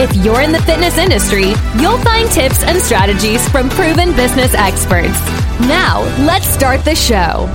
If you're in the fitness industry, you'll find tips and strategies from proven business experts. Now, let's start the show.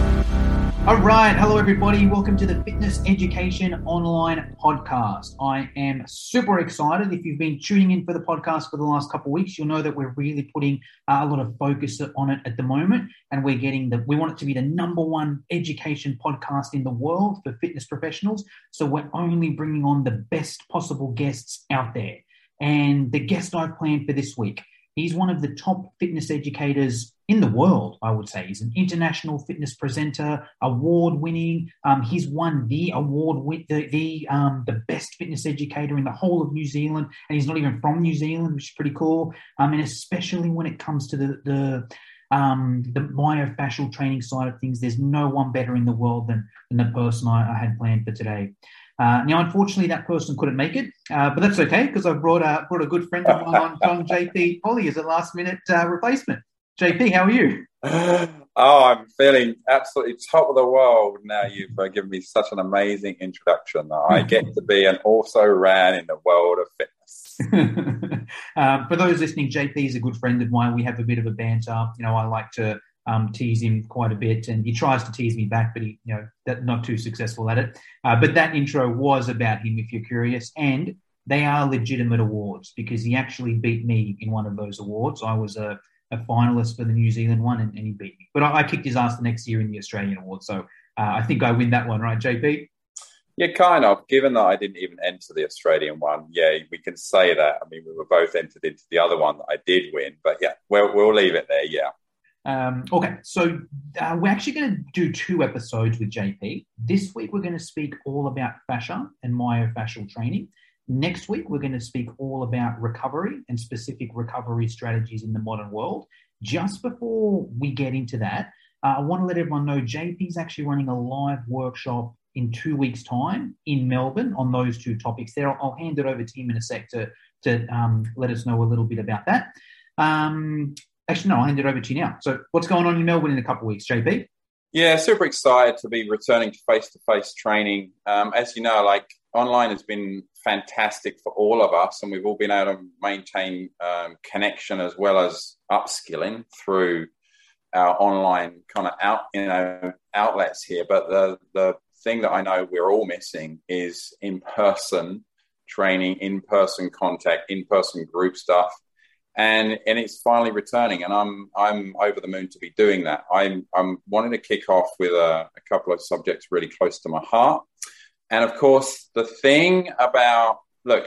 All right. Hello, everybody. Welcome to the Fitness Education Online Podcast. I am super excited. If you've been tuning in for the podcast for the last couple of weeks, you'll know that we're really putting uh, a lot of focus on it at the moment. And we're getting the, we want it to be the number one education podcast in the world for fitness professionals. So we're only bringing on the best possible guests out there. And the guest I've planned for this week, he's one of the top fitness educators in the world, I would say. He's an international fitness presenter, award winning. Um, he's won the award, with the, the, um, the best fitness educator in the whole of New Zealand. And he's not even from New Zealand, which is pretty cool. Um, and especially when it comes to the, the um, the myofascial training side of things, there's no one better in the world than, than the person I, I had planned for today. Uh, now, unfortunately, that person couldn't make it, uh, but that's okay because I brought a brought a good friend of mine on, JP Polly, as a last minute uh, replacement. JP, how are you? Oh, I'm feeling absolutely top of the world now. You've uh, given me such an amazing introduction. I get to be an also ran in the world of fitness. um, for those listening, JP is a good friend of mine. We have a bit of a banter. You know, I like to um, tease him quite a bit, and he tries to tease me back, but he, you know, that, not too successful at it. Uh, but that intro was about him, if you're curious, and they are legitimate awards because he actually beat me in one of those awards. I was a, a finalist for the New Zealand one, and, and he beat me. But I, I, kicked his ass the next year in the Australian award, so uh, I think I win that one, right, JP? Yeah, kind of. Given that I didn't even enter the Australian one, yeah, we can say that. I mean, we were both entered into the other one that I did win, but yeah, we'll, we'll leave it there. Yeah. Um, okay, so uh, we're actually going to do two episodes with JP. This week, we're going to speak all about fascia and myofascial training. Next week, we're going to speak all about recovery and specific recovery strategies in the modern world. Just before we get into that, uh, I want to let everyone know JP is actually running a live workshop in two weeks' time in Melbourne on those two topics. There, I'll, I'll hand it over to him in a sec to, to um, let us know a little bit about that. Um, Actually, no, I'll hand it over to you now. So, what's going on in Melbourne in a couple of weeks, JP? Yeah, super excited to be returning to face to face training. Um, as you know, like online has been fantastic for all of us, and we've all been able to maintain um, connection as well as upskilling through our online kind of out you know outlets here. But the the thing that I know we're all missing is in person training, in person contact, in person group stuff and and it's finally returning, and I'm I'm over the moon to be doing that. I'm I'm wanting to kick off with a, a couple of subjects really close to my heart, and of course the thing about look,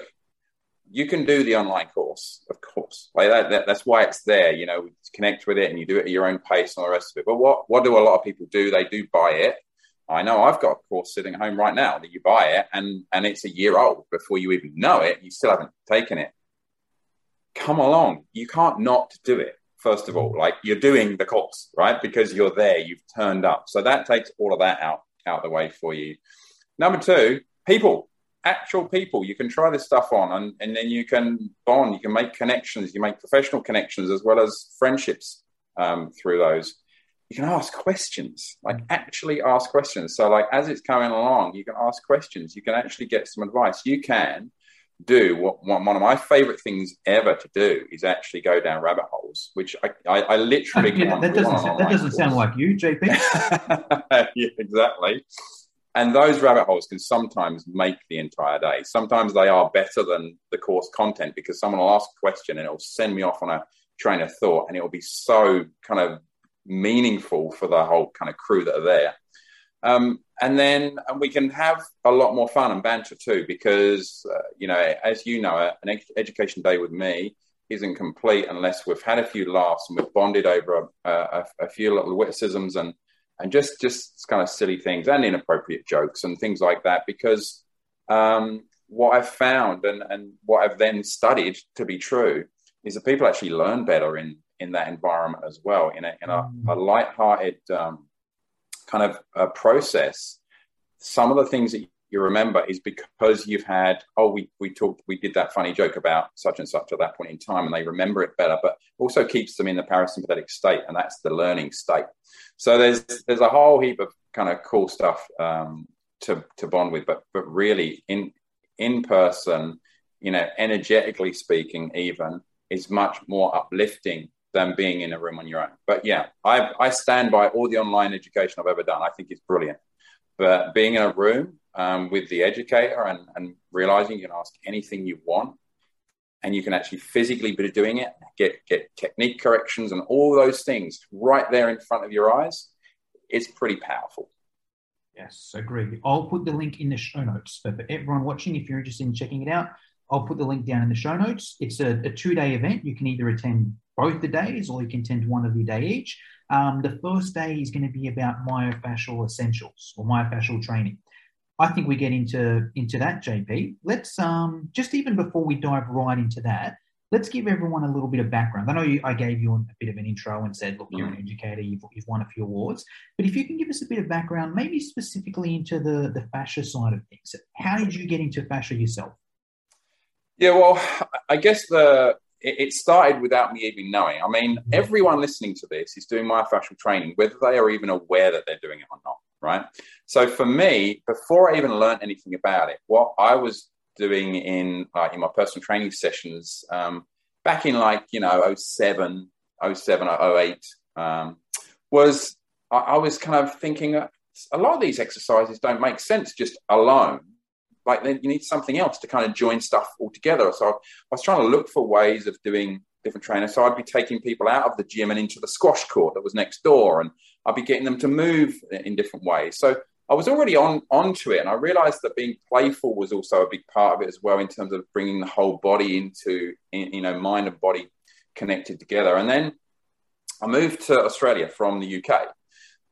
you can do the online course, of course, like that, that that's why it's there. You know, connect with it, and you do it at your own pace and all the rest of it. But what what do a lot of people do? They do buy it. I know I've got a course sitting at home right now that you buy it and and it's a year old before you even know it. You still haven't taken it come along. You can't not do it, first of all. Like you're doing the course, right? Because you're there, you've turned up. So that takes all of that out, out the way for you. Number two, people, actual people. You can try this stuff on and, and then you can bond, you can make connections, you make professional connections as well as friendships um, through those. You can ask questions, like actually ask questions. So, like as it's coming along, you can ask questions. You can actually get some advice. You can do what one of my favorite things ever to do is actually go down rabbit holes, which I, I, I literally yeah, that doesn't sound, that doesn't sound like you, JP. yeah, exactly. And those rabbit holes can sometimes make the entire day. Sometimes they are better than the course content because someone will ask a question and it'll send me off on a train of thought, and it will be so kind of meaningful for the whole kind of crew that are there. Um, and then we can have a lot more fun and banter too, because, uh, you know, as you know, an ed- education day with me isn't complete unless we've had a few laughs and we've bonded over a, a, a few little witticisms and, and just, just kind of silly things and inappropriate jokes and things like that. Because um, what I've found and, and what I've then studied to be true is that people actually learn better in, in that environment as well, in a, in a, a light-hearted um, kind of a process. Some of the things that you remember is because you've had oh we we talked we did that funny joke about such and such at that point in time and they remember it better but also keeps them in the parasympathetic state and that's the learning state so there's there's a whole heap of kind of cool stuff um, to to bond with but but really in in person you know energetically speaking even is much more uplifting than being in a room on your own but yeah i i stand by all the online education i've ever done i think it's brilliant but being in a room um, with the educator and, and realizing you can ask anything you want and you can actually physically be doing it, get, get technique corrections and all those things right there in front of your eyes, it's pretty powerful. Yes, agree. I'll put the link in the show notes. So for everyone watching, if you're interested in checking it out, I'll put the link down in the show notes. It's a, a two day event. You can either attend both the days or you can attend one of the day each. Um, the first day is going to be about myofascial essentials or myofascial training. I think we get into into that, JP. Let's um, just even before we dive right into that, let's give everyone a little bit of background. I know you, I gave you a bit of an intro and said, look, you're an educator, you've, you've won a few awards, but if you can give us a bit of background, maybe specifically into the the fascia side of things. How did you get into fascia yourself? Yeah, well, I guess the it, started without me even knowing. I mean, mm. everyone listening to this is doing myofascial training, whether they are even aware that they're doing it or not right? So for me, before I even learned anything about it, what I was doing in uh, in my personal training sessions um, back in like you know 07, 07 or 08 um, was I, I, was kind of thinking a lot of these exercises don't make sense just alone. Like then you need something else to kind of join stuff all together. So I was trying to look for ways of doing different trainers. So I'd be taking people out of the gym and into the squash court that was next door, and I'd be getting them to move in different ways. So I was already on onto it, and I realized that being playful was also a big part of it as well, in terms of bringing the whole body into, you know, mind and body connected together. And then I moved to Australia from the UK.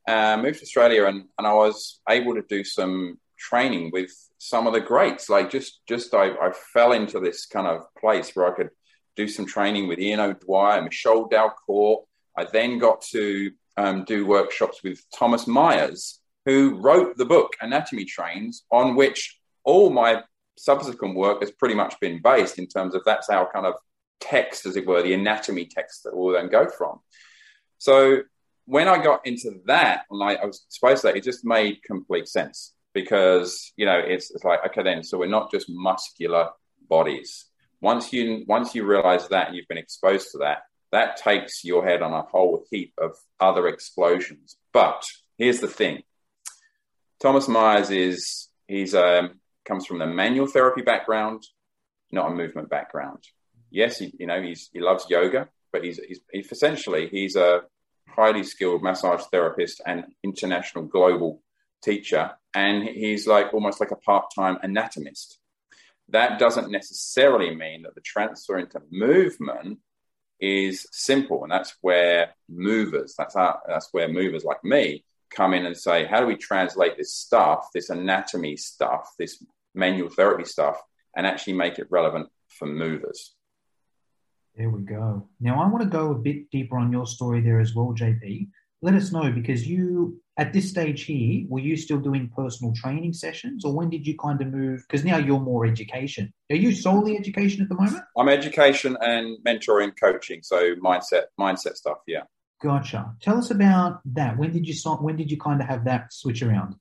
Uh, moved to Australia, and, and I was able to do some training with some of the greats. Like just just I, I fell into this kind of place where I could do some training with Ian O'Dwyer, Michol Dalcourt. I then got to um, do workshops with Thomas Myers, who wrote the book Anatomy Trains, on which all my subsequent work has pretty much been based in terms of that's our kind of text, as it were, the anatomy text that we'll then go from. So when I got into that, like I was supposed to, it just made complete sense because you know it's, it's like okay then, so we're not just muscular bodies once you once you realize that and you've been exposed to that, that takes your head on a whole heap of other explosions. But here's the thing: Thomas Myers is he's um, comes from the manual therapy background, not a movement background. Yes, he, you know he's he loves yoga, but he's, he's, he's essentially he's a highly skilled massage therapist and international global teacher, and he's like almost like a part time anatomist that doesn't necessarily mean that the transfer into movement is simple. And that's where movers, that's, our, that's where movers like me come in and say, how do we translate this stuff, this anatomy stuff, this manual therapy stuff, and actually make it relevant for movers? There we go. Now, I want to go a bit deeper on your story there as well, JP. Let us know because you at this stage here, were you still doing personal training sessions, or when did you kind of move? Because now you're more education. Are you solely education at the moment? I'm education and mentoring, coaching, so mindset, mindset stuff. Yeah. Gotcha. Tell us about that. When did you start? when did you kind of have that switch around?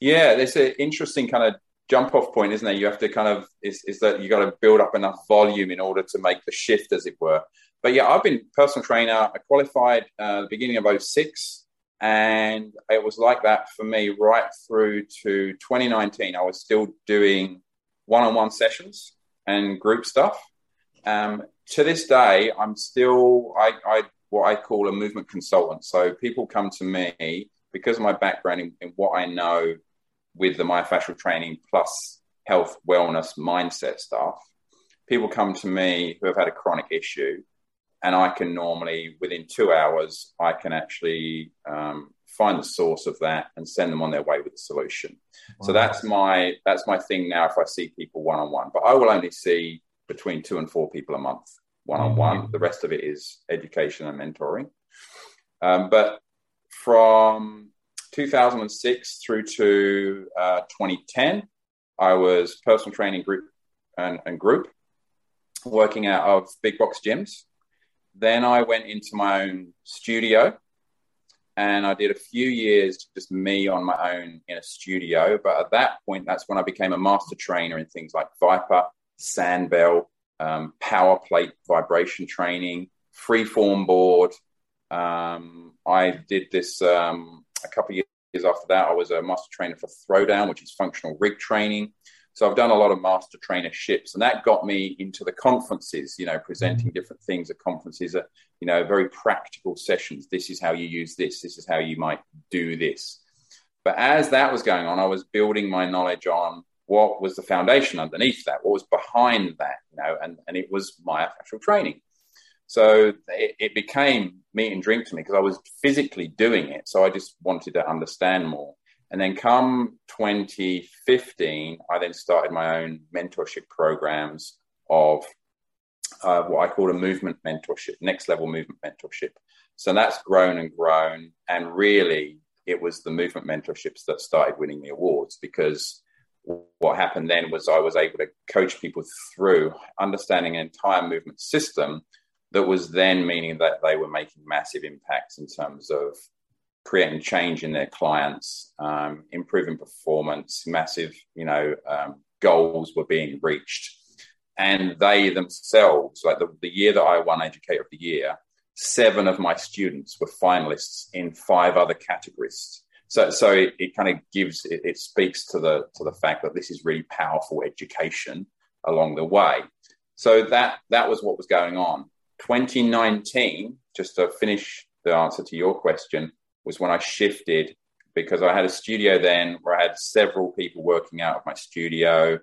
Yeah, there's an interesting kind of jump off point, isn't there? You have to kind of is, is that you got to build up enough volume in order to make the shift, as it were. But yeah, I've been personal trainer. I qualified uh, the beginning of 06 and it was like that for me right through to 2019. I was still doing one on one sessions and group stuff. Um, to this day, I'm still I, I, what I call a movement consultant. So people come to me because of my background in, in what I know with the myofascial training plus health, wellness, mindset stuff. People come to me who have had a chronic issue and I can normally within two hours I can actually um, find the source of that and send them on their way with the solution. Wow. So that's my that's my thing now. If I see people one on one, but I will only see between two and four people a month. one on one. The rest of it is education and mentoring. Um, but from 2006 through to uh, 2010, I was personal training group and, and group working out of big box gyms. Then I went into my own studio and I did a few years just me on my own in a studio. But at that point, that's when I became a master trainer in things like ViPR, Sandbell, um, power plate vibration training, freeform board. Um, I did this um, a couple of years after that. I was a master trainer for Throwdown, which is functional rig training. So I've done a lot of master trainerships, and that got me into the conferences. You know, presenting mm-hmm. different things at conferences. Are, you know, very practical sessions. This is how you use this. This is how you might do this. But as that was going on, I was building my knowledge on what was the foundation underneath that, what was behind that, you know, and, and it was my actual training. So it, it became meat and drink to me because I was physically doing it. So I just wanted to understand more. And then come 2015, I then started my own mentorship programs of uh, what I call a movement mentorship, next level movement mentorship. So that's grown and grown. And really, it was the movement mentorships that started winning the awards because what happened then was I was able to coach people through understanding an entire movement system that was then meaning that they were making massive impacts in terms of creating change in their clients, um, improving performance, massive, you know, um, goals were being reached. And they themselves, like the, the year that I won Educator of the Year, seven of my students were finalists in five other categories. So, so it, it kind of gives it, it speaks to the to the fact that this is really powerful education along the way. So that that was what was going on. 2019, just to finish the answer to your question, was when I shifted because I had a studio then where I had several people working out of my studio.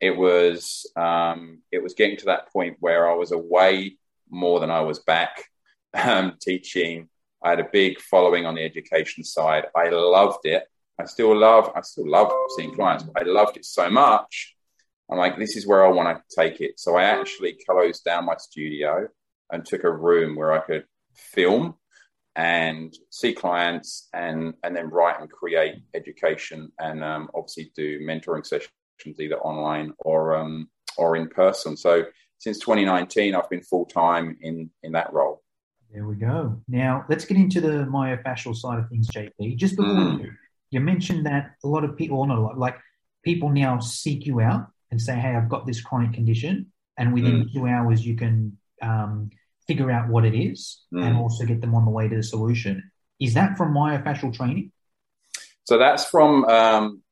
It was um, it was getting to that point where I was away more than I was back um, teaching. I had a big following on the education side. I loved it. I still love I still love seeing clients. But I loved it so much. I'm like, this is where I want to take it. So I actually closed down my studio and took a room where I could film and see clients and and then write and create education and um, obviously do mentoring sessions either online or um, or in person. So since 2019, I've been full time in in that role. There we go. Now let's get into the myofascial side of things, JP. Just before mm. you, you mentioned that a lot of people, not a lot, like people now seek you out and say, "Hey, I've got this chronic condition," and within mm. two hours you can um, figure out what it is mm. and also get them on the way to the solution. Is that from myofascial training? So that's from, um,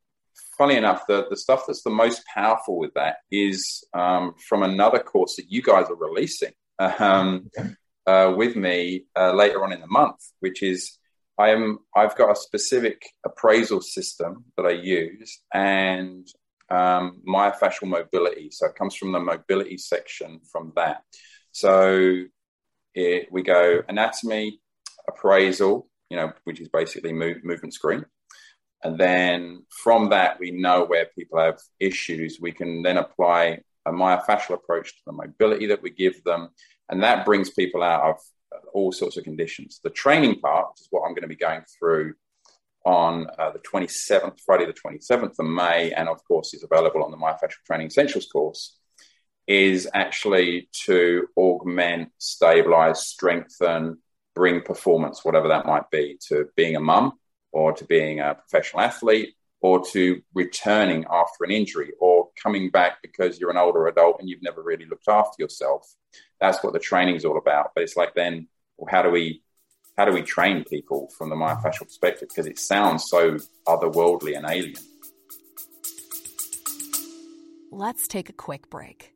funny enough, the, the stuff that's the most powerful with that is um, from another course that you guys are releasing um, okay. uh, with me uh, later on in the month, which is I am I've got a specific appraisal system that I use and um, myofascial mobility. So it comes from the mobility section from that. So it, we go anatomy, appraisal, you know, which is basically move, movement screen. And then from that, we know where people have issues. We can then apply a myofascial approach to the mobility that we give them. And that brings people out of all sorts of conditions. The training part, which is what I'm going to be going through on uh, the 27th, Friday, the 27th of May, and of course is available on the Myofascial Training Essentials course, is actually to augment, stabilize, strengthen, bring performance, whatever that might be, to being a mum or to being a professional athlete or to returning after an injury or coming back because you're an older adult and you've never really looked after yourself. That's what the training is all about. But it's like then, well, how do we how do we train people from the myofascial perspective? Because it sounds so otherworldly and alien. Let's take a quick break.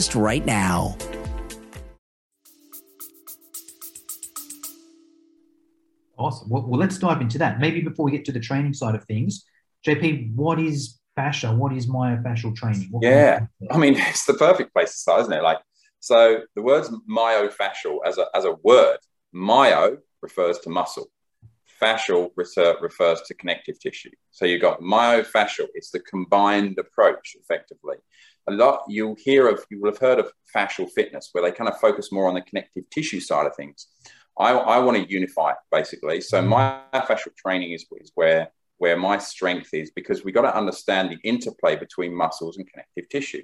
list right now. Awesome. Well, well, let's dive into that. Maybe before we get to the training side of things, JP, what is fascia? What is myofascial training? What yeah, I mean, it's the perfect place to start, isn't it? Like, so the words myofascial as a, as a word, myo refers to muscle, fascial refers to connective tissue. So you've got myofascial, it's the combined approach effectively. A lot you'll hear of, you will have heard of fascial fitness, where they kind of focus more on the connective tissue side of things. I, I want to unify basically. So mm. my fascial training is, is where where my strength is because we've got to understand the interplay between muscles and connective tissue.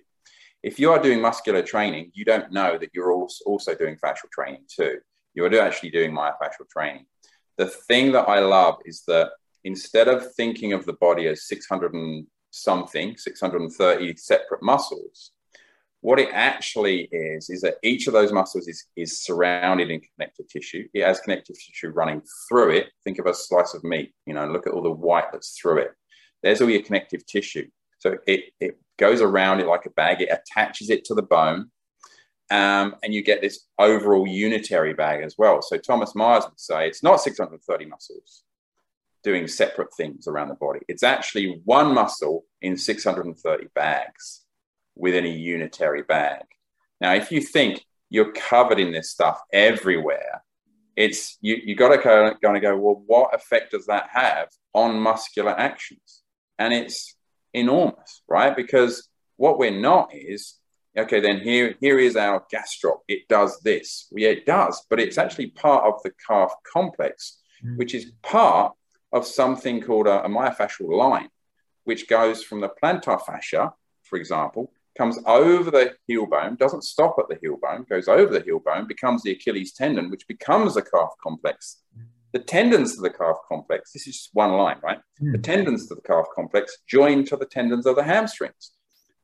If you are doing muscular training, you don't know that you're also doing fascial training too. You're actually doing myofascial training. The thing that I love is that instead of thinking of the body as 600 and something, 630 separate muscles, what it actually is, is that each of those muscles is, is surrounded in connective tissue. It has connective tissue running through it. Think of a slice of meat, you know, look at all the white that's through it. There's all your connective tissue. So it, it goes around it like a bag, it attaches it to the bone, um, and you get this overall unitary bag as well. So Thomas Myers would say it's not 630 muscles doing separate things around the body. It's actually one muscle in 630 bags within a unitary bag. Now, if you think you're covered in this stuff everywhere, it's you you got to go, going to go. Well, what effect does that have on muscular actions? And it's enormous, right? Because what we're not is okay. Then here here is our gastroc. It does this. Yeah, it does, but it's actually part of the calf complex, mm. which is part of something called a, a myofascial line, which goes from the plantar fascia, for example, comes over the heel bone, doesn't stop at the heel bone, goes over the heel bone, becomes the Achilles tendon, which becomes the calf complex. The tendons to the calf complex, this is just one line, right? Mm. The tendons to the calf complex join to the tendons of the hamstrings.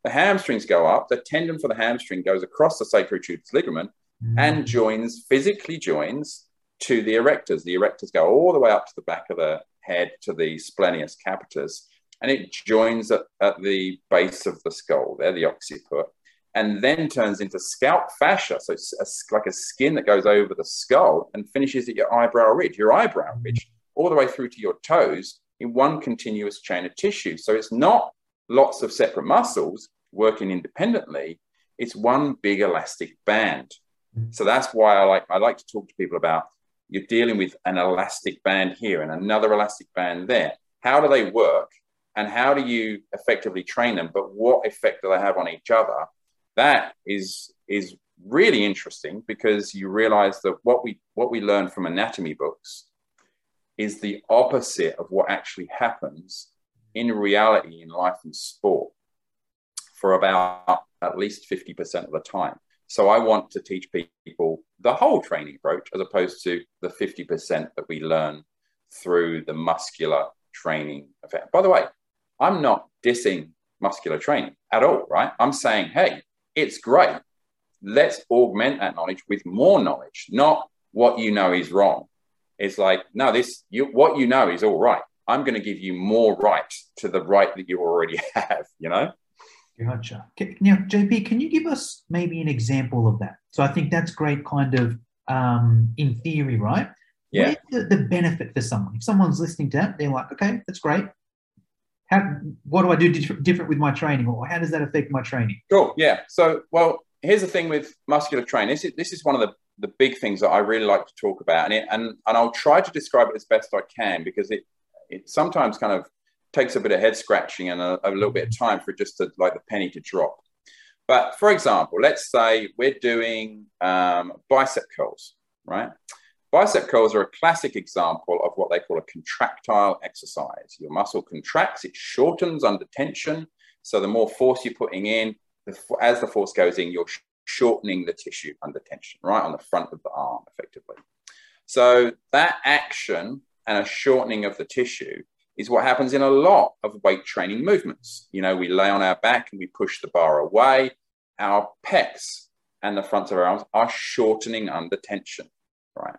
The hamstrings go up, the tendon for the hamstring goes across the sacroiliac ligament mm. and joins, physically joins to the erectors. The erectors go all the way up to the back of the head to the splenius capitis and it joins at, at the base of the skull there, the occiput, and then turns into scalp fascia. So it's a, like a skin that goes over the skull and finishes at your eyebrow ridge, your eyebrow mm. ridge, all the way through to your toes in one continuous chain of tissue. So it's not lots of separate muscles working independently. It's one big elastic band. Mm. So that's why I like I like to talk to people about you're dealing with an elastic band here and another elastic band there. How do they work? and how do you effectively train them but what effect do they have on each other that is is really interesting because you realize that what we what we learn from anatomy books is the opposite of what actually happens in reality in life and sport for about at least 50% of the time so i want to teach people the whole training approach as opposed to the 50% that we learn through the muscular training effect by the way I'm not dissing muscular training at all, right? I'm saying, hey, it's great. Let's augment that knowledge with more knowledge, not what you know is wrong. It's like, no, this you what you know is all right. I'm going to give you more right to the right that you already have, you know? Gotcha. Now, JP, can you give us maybe an example of that? So I think that's great, kind of um, in theory, right? Yeah. The, the, benefit for someone? If someone's listening to that, they're like, okay, that's great how, what do I do different with my training, or how does that affect my training? Cool. Yeah. So, well, here's the thing with muscular training. This is, this is one of the, the big things that I really like to talk about, and it, and and I'll try to describe it as best I can because it it sometimes kind of takes a bit of head scratching and a, a little bit of time for just to like the penny to drop. But for example, let's say we're doing um, bicep curls, right? Bicep curls are a classic example of what they call a contractile exercise. Your muscle contracts, it shortens under tension. So the more force you're putting in, the, as the force goes in, you're shortening the tissue under tension, right on the front of the arm, effectively. So that action and a shortening of the tissue is what happens in a lot of weight training movements. You know, we lay on our back and we push the bar away. Our pecs and the front of our arms are shortening under tension, right?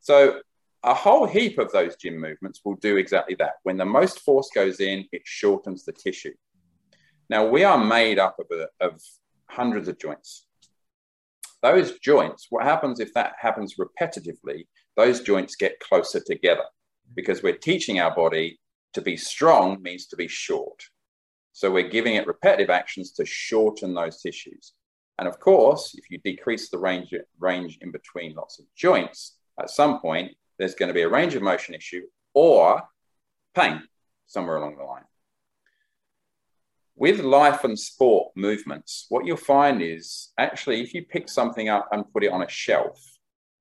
So a whole heap of those gym movements will do exactly that. When the most force goes in, it shortens the tissue. Now, we are made up of, a, of hundreds of joints. those joints, what happens if that happens repetitively, those joints get closer together because we're teaching our body to be strong means to be short. So we're giving it repetitive actions to shorten those tissues. And of course, if you decrease the range, range in between lots of joints, at some point, there's going to be a range of motion issue or pain somewhere along the line. With life and sport movements, what you'll find is actually if you pick something up and put it on a shelf,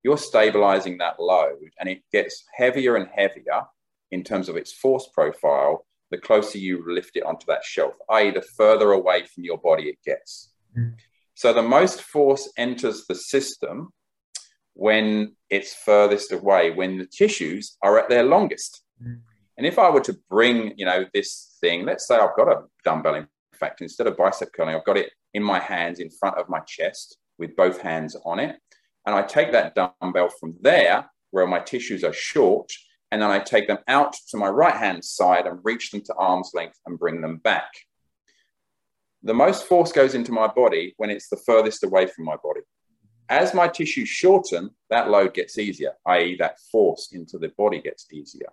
you're stabilizing that load and it gets heavier and heavier in terms of its force profile the closer you lift it onto that shelf, i.e., the further away from your body it gets. Mm. So the most force enters the system when it's furthest away, when the tissues are at their longest. Mm. And if I were to bring, you know, this thing, let's say I've got a dumbbell, in fact, instead of bicep curling, I've got it in my hands in front of my chest with both hands on it. And I take that dumbbell from there, where my tissues are short, and then I take them out to my right hand side and reach them to arm's length and bring them back. The most force goes into my body when it's the furthest away from my body. As my tissues shorten, that load gets easier, i.e., that force into the body gets easier.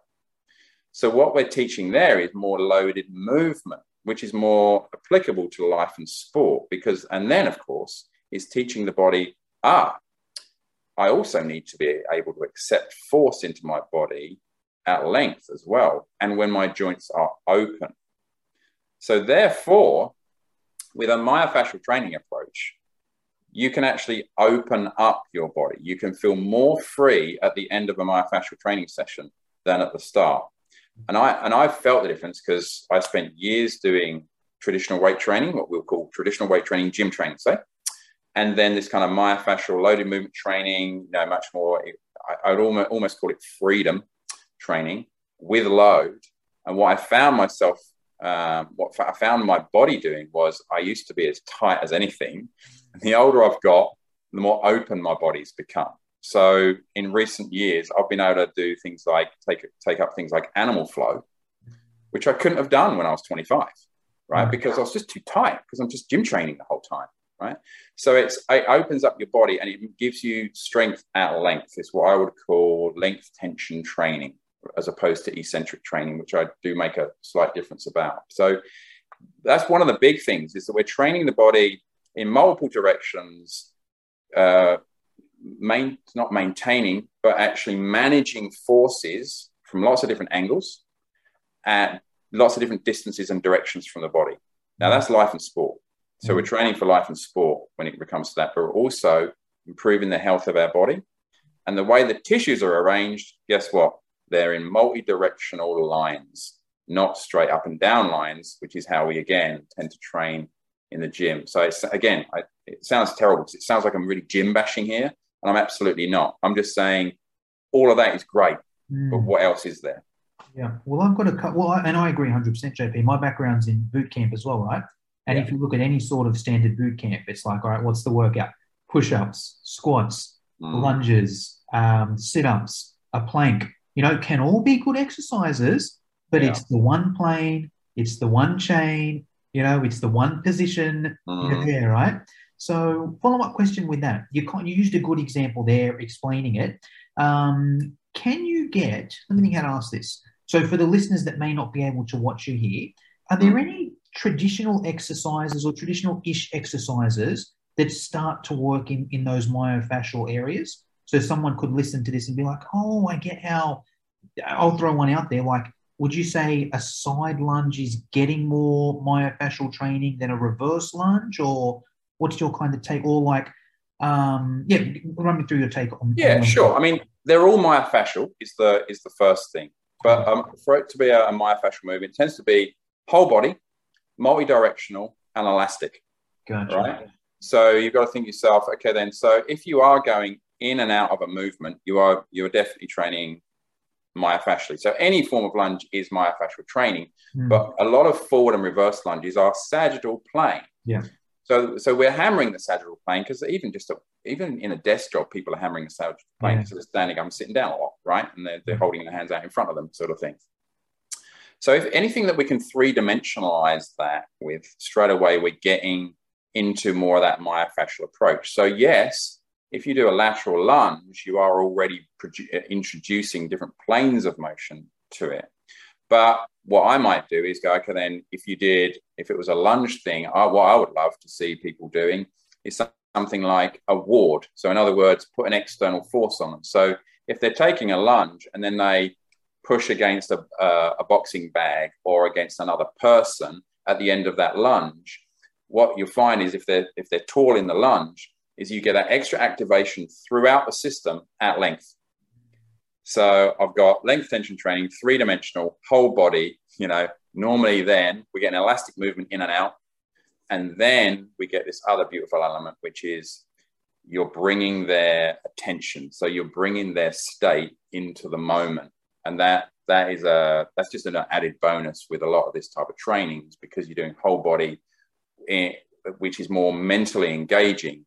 So, what we're teaching there is more loaded movement, which is more applicable to life and sport. Because, and then, of course, is teaching the body, ah, I also need to be able to accept force into my body at length as well, and when my joints are open. So, therefore, with a myofascial training approach, you can actually open up your body. You can feel more free at the end of a myofascial training session than at the start. And I and I've felt the difference because I spent years doing traditional weight training, what we'll call traditional weight training, gym training, say, and then this kind of myofascial loaded movement training, you know, much more. I, I would almost, almost call it freedom training with load. And what I found myself, um, what I found my body doing was I used to be as tight as anything. And the older I've got, the more open my body's become. So in recent years, I've been able to do things like take take up things like animal flow, which I couldn't have done when I was 25, right? Because I was just too tight because I'm just gym training the whole time, right? So it's it opens up your body and it gives you strength at length. It's what I would call length tension training as opposed to eccentric training, which I do make a slight difference about. So that's one of the big things is that we're training the body in multiple directions, uh, main, not maintaining, but actually managing forces from lots of different angles at lots of different distances and directions from the body. Now that's life and sport. So we're training for life and sport when it comes to that, but we're also improving the health of our body. And the way the tissues are arranged, guess what? They're in multi-directional lines, not straight up and down lines, which is how we again tend to train in the gym. So it's again, I, it sounds terrible because it sounds like I'm really gym bashing here, and I'm absolutely not. I'm just saying all of that is great, mm. but what else is there? Yeah, well, I've got a cut. Well, and I agree 100%, JP. My background's in boot camp as well, right? And yeah. if you look at any sort of standard boot camp, it's like, all right, what's the workout? Push ups, squats, mm. lunges, um, sit ups, a plank, you know, can all be good exercises, but yeah. it's the one plane, it's the one chain, you know, it's the one position mm. there, right? So, follow up question with that. You, you used a good example there explaining it. Um, can you get, let me think how to ask this. So, for the listeners that may not be able to watch you here, are there mm. any traditional exercises or traditional ish exercises that start to work in, in those myofascial areas? So someone could listen to this and be like, oh, I get how. I'll throw one out there. Like, would you say a side lunge is getting more myofascial training than a reverse lunge, or what's your kind of take? Or like, um, yeah, run me through your take on. Yeah, on sure. I mean, they're all myofascial. Is the is the first thing, but um, for it to be a, a myofascial movement, it tends to be whole body, multi-directional, and elastic. Gotcha. Right. So you've got to think yourself, okay, then. So if you are going in and out of a movement, you are you're definitely training myofascially. So any form of lunge is myofascial training, mm. but a lot of forward and reverse lunges are sagittal plane. Yeah. So so we're hammering the sagittal plane because even just a, even in a desk job, people are hammering the sagittal plane because yeah. they're standing up and sitting down a lot, right? And they're, they're holding their hands out in front of them, sort of thing. So if anything that we can three dimensionalize that with straight away, we're getting into more of that myofascial approach. So, yes, if you do a lateral lunge, you are already produ- uh, introducing different planes of motion to it. But what I might do is go, okay, then if you did, if it was a lunge thing, I, what I would love to see people doing is something like a ward. So, in other words, put an external force on them. So, if they're taking a lunge and then they push against a, uh, a boxing bag or against another person at the end of that lunge, what you'll find is if they're if they're tall in the lunge, is you get that extra activation throughout the system at length. So I've got length tension training, three dimensional, whole body. You know, normally then we get an elastic movement in and out, and then we get this other beautiful element, which is you're bringing their attention. So you're bringing their state into the moment, and that that is a that's just an added bonus with a lot of this type of trainings because you're doing whole body, in, which is more mentally engaging.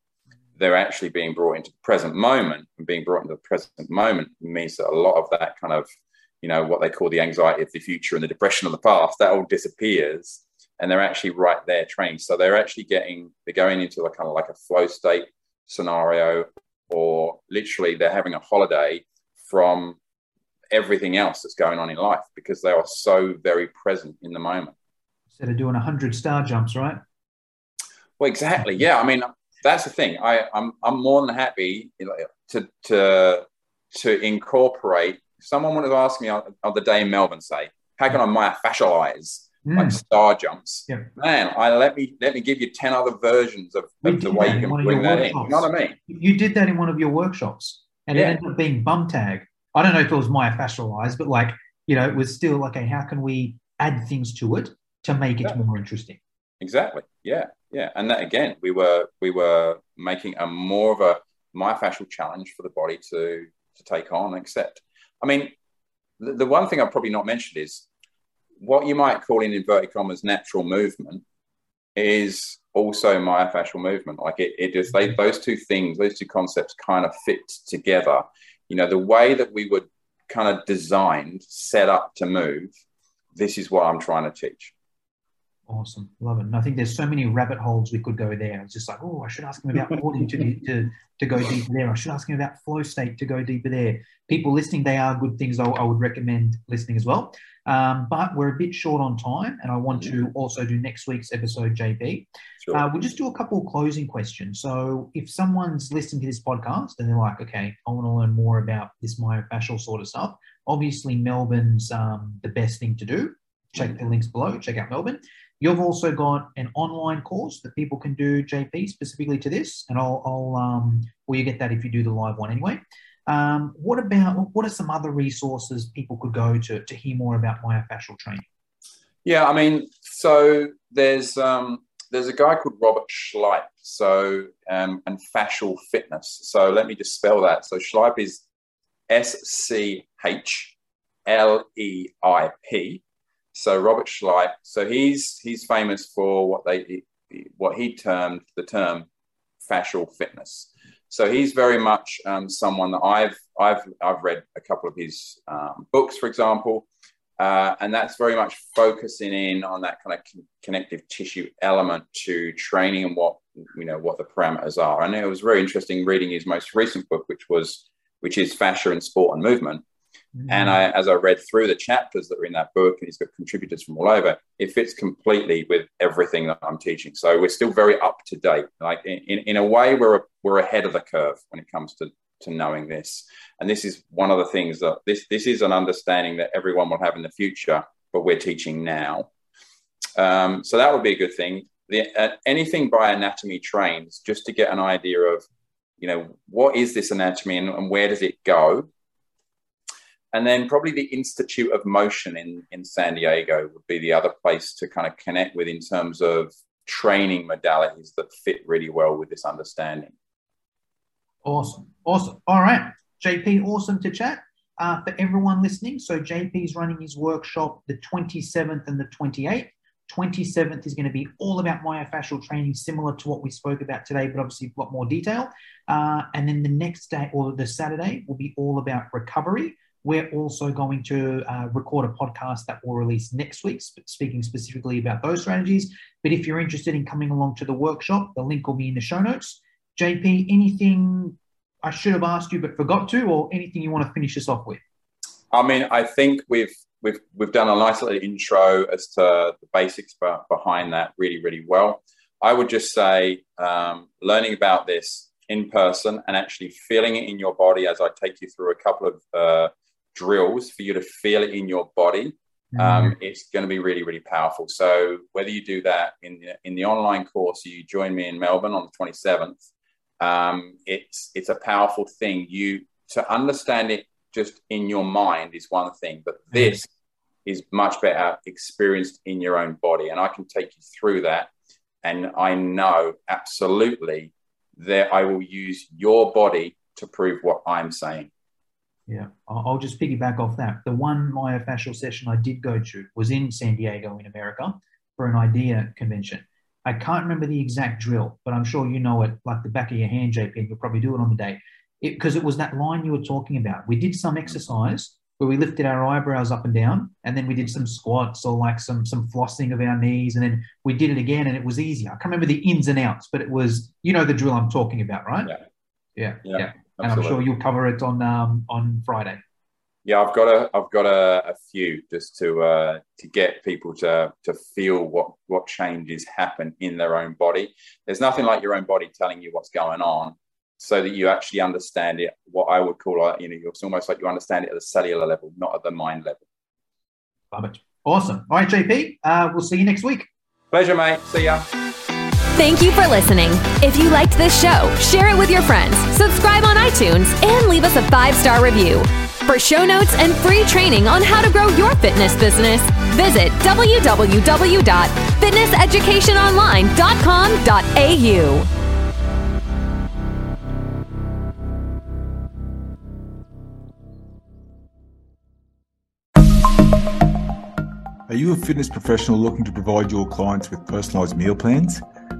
They're actually being brought into the present moment, and being brought into the present moment means that a lot of that kind of, you know, what they call the anxiety of the future and the depression of the past, that all disappears, and they're actually right there trained. So they're actually getting they're going into a kind of like a flow state scenario, or literally they're having a holiday from everything else that's going on in life because they are so very present in the moment. Instead of doing 100 star jumps, right? Well, exactly. Yeah. I mean, that's the thing. I, I'm, I'm more than happy to, to, to incorporate. Someone would have asked me on, on the day in Melbourne, say, how can I myofascialize mm. like star jumps? Yeah. Man, I let me let me give you ten other versions of, of the way you can bring that workshops. in. You know what I mean? You did that in one of your workshops, and yeah. it ended up being bum tag. I don't know if it was myofascialized, but like, you know, it was still okay, how can we add things to it to make it more interesting? Exactly. Yeah. Yeah. And that again, we were we were making a more of a myofascial challenge for the body to to take on and accept. I mean, the, the one thing I've probably not mentioned is what you might call in inverted commas natural movement is also myofascial movement. Like it, it just they mm-hmm. those two things, those two concepts kind of fit together you know, the way that we were kind of designed, set up to move, this is what I'm trying to teach. Awesome, love it. And I think there's so many rabbit holes we could go there. It's just like, oh, I should ask him about boarding to, to to go deeper there. I should ask him about flow state to go deeper there. People listening, they are good things. I, I would recommend listening as well. Um, but we're a bit short on time, and I want to also do next week's episode, JP. Sure. Uh, we'll just do a couple of closing questions. So, if someone's listening to this podcast and they're like, okay, I want to learn more about this myofascial sort of stuff, obviously Melbourne's um, the best thing to do. Check the links below. Check out Melbourne. You've also got an online course that people can do, JP, specifically to this, and I'll, I'll um, well, you get that if you do the live one anyway. Um, what about what are some other resources people could go to to hear more about myofascial training? Yeah, I mean, so there's um, there's a guy called Robert Schleip, so um, and fascial fitness. So let me just spell that. So Schleip is S C H L E I P. So Robert Schleip. So he's he's famous for what they what he termed the term fascial fitness. So he's very much um, someone that I've I've I've read a couple of his um, books, for example, uh, and that's very much focusing in on that kind of con- connective tissue element to training and what you know what the parameters are. And it was very interesting reading his most recent book, which was which is fascia and sport and movement, Mm-hmm. And I, as I read through the chapters that are in that book, and he's got contributors from all over, it fits completely with everything that I'm teaching. So we're still very up to date. Like in, in a way, we're we're ahead of the curve when it comes to to knowing this. And this is one of the things that this this is an understanding that everyone will have in the future, but we're teaching now. Um, so that would be a good thing. The, uh, anything by anatomy trains, just to get an idea of, you know, what is this anatomy and, and where does it go? And then probably the Institute of Motion in, in San Diego would be the other place to kind of connect with in terms of training modalities that fit really well with this understanding. Awesome. Awesome. All right. JP, awesome to chat. Uh, for everyone listening, so JP is running his workshop the 27th and the 28th. 27th is going to be all about myofascial training, similar to what we spoke about today, but obviously a lot more detail. Uh, and then the next day or the Saturday will be all about recovery. We're also going to uh, record a podcast that will release next week, speaking specifically about those strategies. But if you're interested in coming along to the workshop, the link will be in the show notes. JP, anything I should have asked you but forgot to, or anything you want to finish us off with? I mean, I think we've we've we've done a nice little intro as to the basics behind that really, really well. I would just say um, learning about this in person and actually feeling it in your body as I take you through a couple of uh, drills for you to feel it in your body. Mm-hmm. Um, it's going to be really, really powerful. So whether you do that in the, in the online course, you join me in Melbourne on the 27th. Um, it's it's a powerful thing. You to understand it just in your mind is one thing, but mm-hmm. this mm-hmm. is much better experienced in your own body, and I can take you through that. And I know absolutely that I will use your body to prove what I'm saying. Yeah, I'll just piggyback off that. The one myofascial session I did go to was in San Diego in America for an IDEA convention. I can't remember the exact drill, but I'm sure you know it like the back of your hand, JP, and you'll probably do it on the day. Because it, it was that line you were talking about. We did some exercise where we lifted our eyebrows up and down, and then we did some squats or like some some flossing of our knees, and then we did it again, and it was easy. I can't remember the ins and outs, but it was you know the drill I'm talking about, right? Yeah, yeah, yeah. yeah and I'm sure you'll cover it on um, on Friday. Yeah, I've got a I've got a, a few just to uh, to get people to to feel what what changes happen in their own body. There's nothing like your own body telling you what's going on, so that you actually understand it. What I would call, uh, you know, it's almost like you understand it at the cellular level, not at the mind level. Love it. Awesome. All right, JP. Uh, we'll see you next week. Pleasure, mate. See ya. Thank you for listening. If you liked this show, share it with your friends, subscribe on iTunes, and leave us a five star review. For show notes and free training on how to grow your fitness business, visit www.fitnesseducationonline.com.au. Are you a fitness professional looking to provide your clients with personalized meal plans?